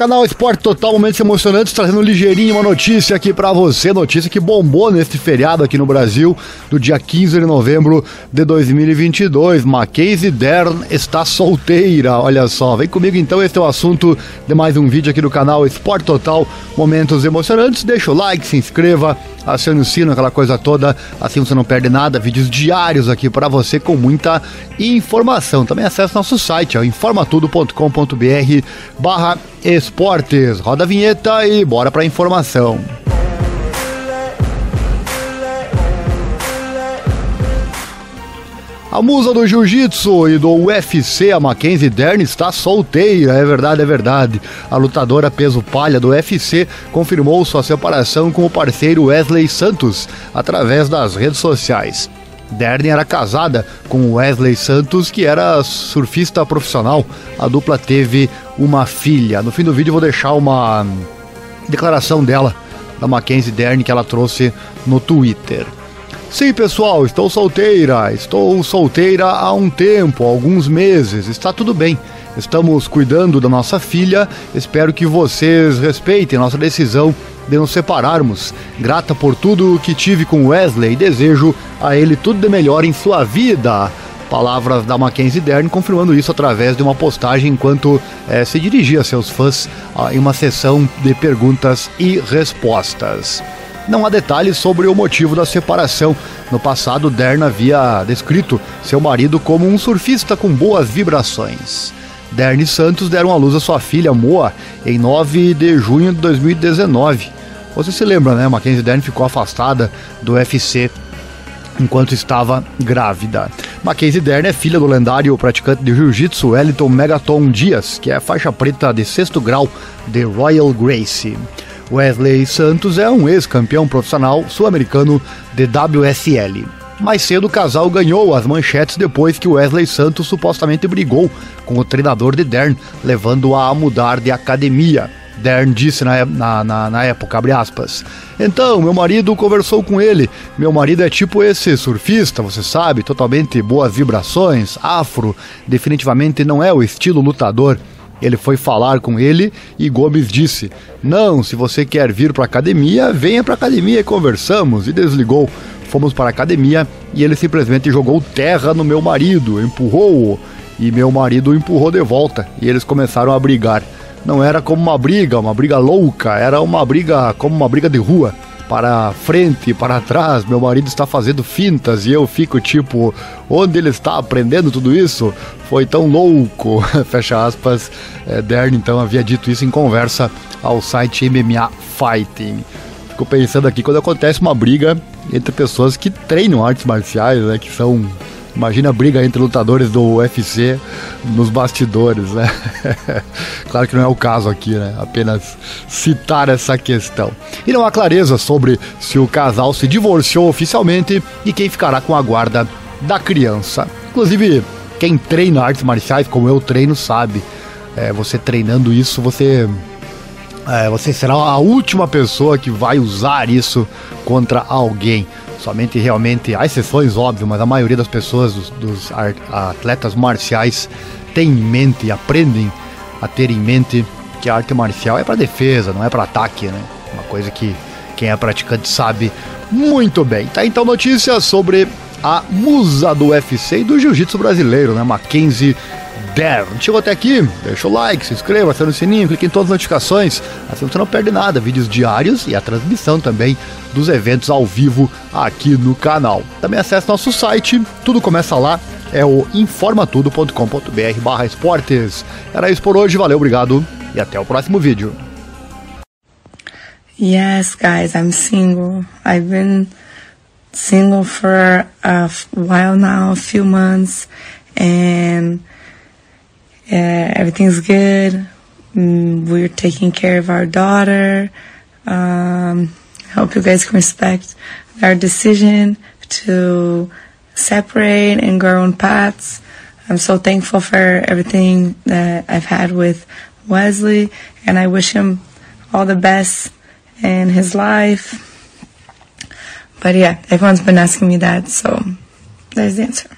Canal Esporte Total, momentos emocionantes, trazendo ligeirinho uma notícia aqui para você, notícia que bombou neste feriado aqui no Brasil, do dia 15 de novembro de 2022. Mackenzie Dern está solteira, olha só. Vem comigo então, este é o assunto de mais um vídeo aqui do canal Esporte Total, momentos emocionantes. Deixa o like, se inscreva, acione o sino, aquela coisa toda, assim você não perde nada. Vídeos diários aqui para você com muita informação. Também acesse nosso site, informatudo.com.br barra esportes. Roda a vinheta e bora pra informação. A musa do jiu-jitsu e do UFC, a Mackenzie Dern, está solteira, é verdade, é verdade. A lutadora peso palha do UFC confirmou sua separação com o parceiro Wesley Santos através das redes sociais. Dern era casada com Wesley Santos, que era surfista profissional. A dupla teve uma filha. No fim do vídeo vou deixar uma declaração dela, da Mackenzie Dern, que ela trouxe no Twitter. Sim, pessoal, estou solteira. Estou solteira há um tempo, alguns meses. Está tudo bem. Estamos cuidando da nossa filha. Espero que vocês respeitem nossa decisão de nos separarmos. Grata por tudo que tive com Wesley e desejo a ele tudo de melhor em sua vida. Palavras da Mackenzie Dern confirmando isso através de uma postagem enquanto eh, se dirigia a seus fãs ah, em uma sessão de perguntas e respostas. Não há detalhes sobre o motivo da separação. No passado, Dern havia descrito seu marido como um surfista com boas vibrações. Dern e Santos deram à luz a sua filha Moa em 9 de junho de 2019. Você se lembra, né? Mackenzie Dern ficou afastada do UFC enquanto estava grávida. Mackenzie Dern é filha do lendário praticante de jiu-jitsu Wellington Megaton Dias, que é faixa preta de sexto grau de Royal Gracie. Wesley Santos é um ex-campeão profissional sul-americano de WSL. Mais cedo, o casal ganhou as manchetes depois que Wesley Santos supostamente brigou com o treinador de Dern, levando-a a mudar de academia. Dern disse na, na, na, na, época, abre aspas. Então, meu marido conversou com ele. Meu marido é tipo esse surfista, você sabe, totalmente boas vibrações, afro. Definitivamente não é o estilo lutador. Ele foi falar com ele e Gomes disse: Não, se você quer vir para academia, venha para academia e conversamos. E desligou. Fomos para a academia e ele simplesmente jogou terra no meu marido, empurrou-o e meu marido o empurrou de volta e eles começaram a brigar. Não era como uma briga, uma briga louca, era uma briga como uma briga de rua para frente, para trás, meu marido está fazendo fintas e eu fico tipo, onde ele está aprendendo tudo isso? Foi tão louco, fecha aspas. É, Dern então havia dito isso em conversa ao site MMA Fighting. Fico pensando aqui quando acontece uma briga entre pessoas que treinam artes marciais, né, que são Imagina a briga entre lutadores do UFC nos bastidores, né? claro que não é o caso aqui, né? Apenas citar essa questão. E não há clareza sobre se o casal se divorciou oficialmente e quem ficará com a guarda da criança. Inclusive, quem treina artes marciais, como eu treino, sabe. É, você treinando isso, você é, você será a última pessoa que vai usar isso contra alguém. Somente realmente, há exceções, óbvio, mas a maioria das pessoas, dos, dos atletas marciais, tem em mente aprendem a ter em mente que a arte marcial é para defesa, não é para ataque, né? Uma coisa que quem é praticante sabe muito bem. Tá então notícias sobre a musa do UFC e do jiu-jitsu brasileiro, né? Mackenzie Dern. Chegou até aqui? Deixa o like, se inscreva, acione o sininho, clique em todas as notificações, assim você não perde nada, vídeos diários e a transmissão também dos eventos ao vivo aqui no canal. Também acesse nosso site, tudo começa lá, é o informatudo.com.br barra esportes. Era isso por hoje, valeu, obrigado e até o próximo vídeo. Yes, guys, I'm single. I've been single for a while now, a few months, and Yeah, everything's good. Mm, we're taking care of our daughter. Um, I hope you guys can respect our decision to separate and our own paths. I'm so thankful for everything that I've had with Wesley, and I wish him all the best in his life. But yeah, everyone's been asking me that, so there's the answer.